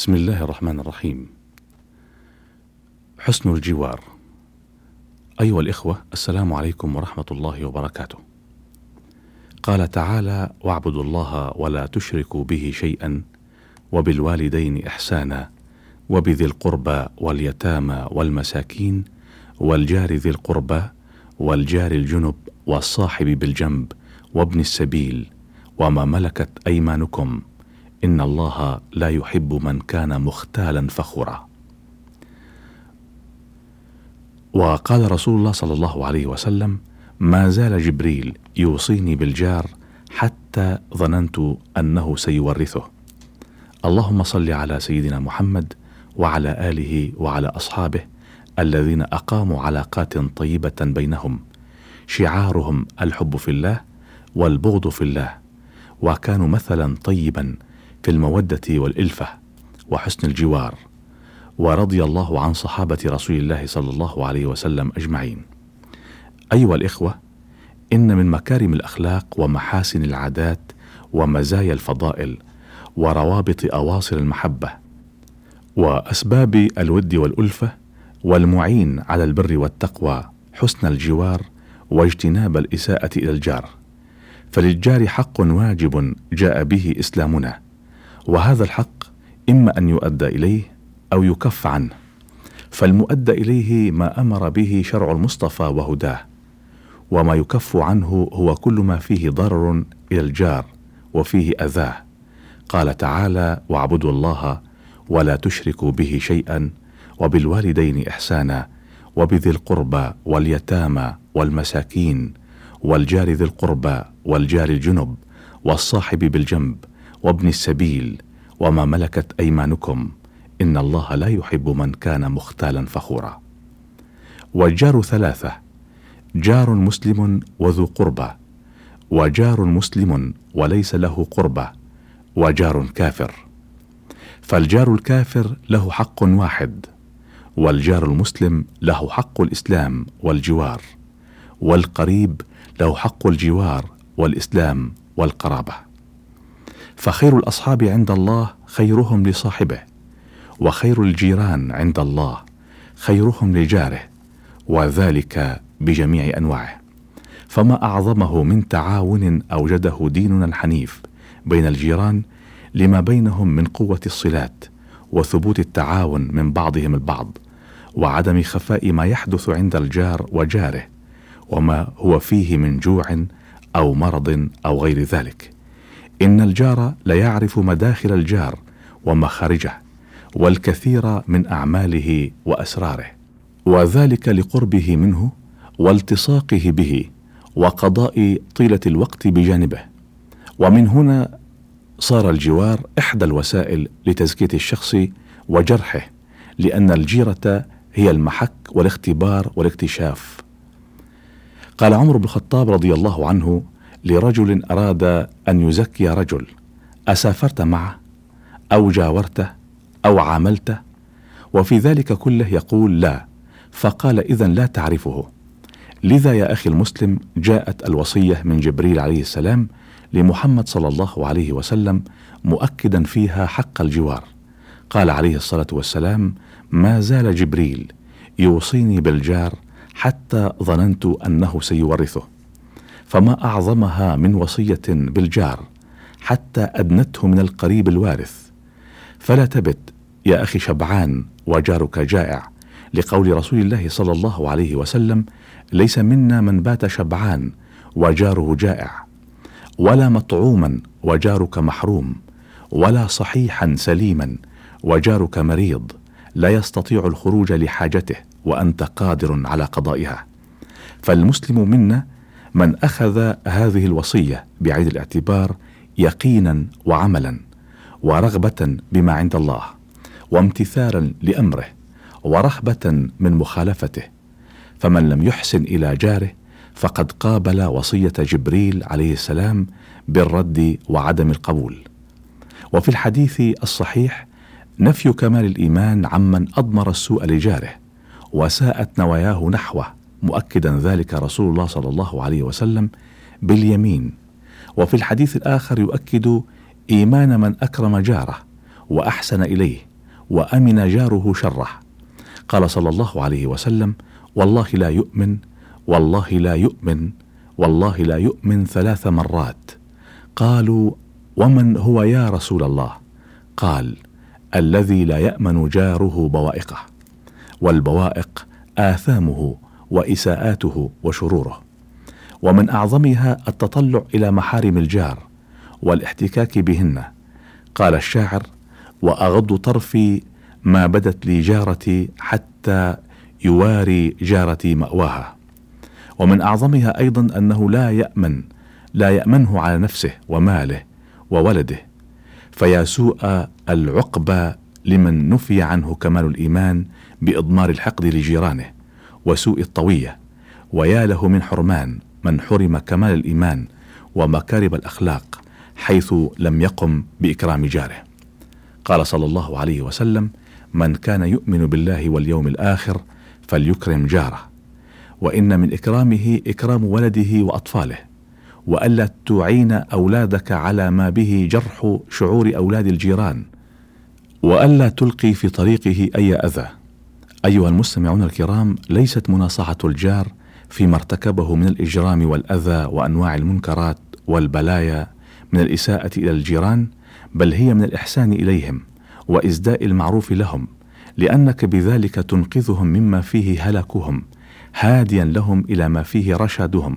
بسم الله الرحمن الرحيم. حسن الجوار. أيها الإخوة السلام عليكم ورحمة الله وبركاته. قال تعالى واعبدوا الله ولا تشركوا به شيئا وبالوالدين إحسانا وبذي القربى واليتامى والمساكين والجار ذي القربى والجار الجنب والصاحب بالجنب وابن السبيل وما ملكت أيمانكم إن الله لا يحب من كان مختالا فخورا. وقال رسول الله صلى الله عليه وسلم ما زال جبريل يوصيني بالجار حتى ظننت أنه سيورثه. اللهم صل على سيدنا محمد وعلى آله وعلى أصحابه الذين أقاموا علاقات طيبة بينهم. شعارهم الحب في الله والبغض في الله. وكانوا مثلا طيبا في المودة والإلفة وحسن الجوار ورضي الله عن صحابة رسول الله صلى الله عليه وسلم أجمعين. أيها الإخوة إن من مكارم الأخلاق ومحاسن العادات ومزايا الفضائل وروابط أواصر المحبة وأسباب الود والألفة والمعين على البر والتقوى حسن الجوار واجتناب الإساءة إلى الجار فللجار حق واجب جاء به إسلامنا. وهذا الحق إما أن يؤدى إليه أو يكف عنه. فالمؤدى إليه ما أمر به شرع المصطفى وهداه وما يكف عنه هو كل ما فيه ضرر إلى الجار وفيه أذاه. قال تعالى واعبدوا الله ولا تشركوا به شيئا وبالوالدين إحسانا وبذي القربى واليتامى والمساكين والجار ذي القربى والجار الجنب والصاحب بالجنب وابن السبيل وما ملكت أيمانكم إن الله لا يحب من كان مختالا فخورا. والجار ثلاثة جار مسلم وذو قربى وجار مسلم وليس له قربى وجار كافر. فالجار الكافر له حق واحد والجار المسلم له حق الإسلام والجوار والقريب له حق الجوار والإسلام والقرابة. فخير الأصحاب عند الله خيرهم لصاحبه وخير الجيران عند الله خيرهم لجاره وذلك بجميع أنواعه. فما أعظمه من تعاون أوجده ديننا الحنيف بين الجيران لما بينهم من قوة الصلات وثبوت التعاون من بعضهم البعض وعدم خفاء ما يحدث عند الجار وجاره وما هو فيه من جوع أو مرض أو غير ذلك. إن الجار ليعرف مداخل الجار ومخارجه والكثير من أعماله وأسراره. وذلك لقربه منه والتصاقه به وقضاء طيلة الوقت بجانبه. ومن هنا صار الجوار إحدى الوسائل لتزكية الشخص وجرحه لأن الجيرة هي المحك والاختبار والاكتشاف. قال عمر بن الخطاب رضي الله عنه لرجل أراد أن يزكي رجل. أسافرت معه أو جاورته أو عاملته؟ وفي ذلك كله يقول لا. فقال اذا لا تعرفه. لذا يا أخي المسلم جاءت الوصية من جبريل عليه السلام لمحمد صلى الله عليه وسلم مؤكدا فيها حق الجوار. قال عليه الصلاة والسلام ما زال جبريل يوصيني بالجار حتى ظننت أنه سيورثه. فما أعظمها من وصية بالجار حتى أدنته من القريب الوارث. فلا تبت يا أخي شبعان وجارك جائع لقول رسول الله صلى الله عليه وسلم ليس منا من بات شبعان وجاره جائع ولا مطعوما وجارك محروم ولا صحيحا سليما وجارك مريض لا يستطيع الخروج لحاجته وأنت قادر على قضائها. فالمسلم منا من أخذ هذه الوصية بعين الاعتبار يقينا وعملا ورغبة بما عند الله وامتثالا لأمره ورهبة من مخالفته فمن لم يحسن إلى جاره فقد قابل وصية جبريل عليه السلام بالرد وعدم القبول. وفي الحديث الصحيح نفي كمال الإيمان عمن أضمر السوء لجاره وساءت نواياه نحوه مؤكدا ذلك رسول الله صلى الله عليه وسلم باليمين. وفي الحديث الآخر يؤكد إيمان من أكرم جاره وأحسن إليه وأمن جاره شره. قال صلى الله عليه وسلم والله لا يؤمن والله لا يؤمن والله لا يؤمن ثلاث مرات. قالوا ومن هو يا رسول الله؟ قال الذي لا يأمن جاره بوائقه والبوائق آثامه وإساءاته وشروره. ومن أعظمها التطلع إلى محارم الجار والاحتكاك بهن. قال الشاعر وأغض طرفي ما بدت لي جارتي حتى يواري جارتي مأواها. ومن أعظمها أيضا أنه لا يأمن لا يأمنه على نفسه وماله وولده. فيا سوء العقبى لمن نفي عنه كمال الإيمان بإضمار الحقد لجيرانه. وسوء الطوية ويا له من حرمان من حرم كمال الإيمان ومكارم الأخلاق حيث لم يقم بإكرام جاره. قال صلى الله عليه وسلم من كان يؤمن بالله واليوم الآخر فليكرم جاره وإن من إكرامه إكرام ولده وأطفاله وألا تعين أولادك على ما به جرح شعور أولاد الجيران وألا تلقي في طريقه أي أذى. أيها المستمعون الكرام ليست مناصحة الجار فيما ارتكبه من الإجرام والأذى وأنواع المنكرات والبلايا من الإساءة إلى الجيران بل هي من الإحسان إليهم وإزداء المعروف لهم لأنك بذلك تنقذهم مما فيه هلكهم هاديا لهم إلى ما فيه رشدهم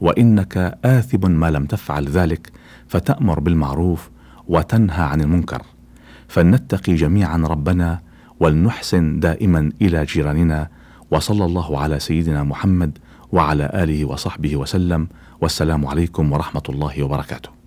وإنك اثب ما لم تفعل ذلك فتأمر بالمعروف وتنهى عن المنكر. فلنتقي جميعا ربنا ولنحسن دائما إلى جيراننا وصلى الله على سيدنا محمد وعلى آله وصحبه وسلم والسلام عليكم ورحمة الله وبركاته.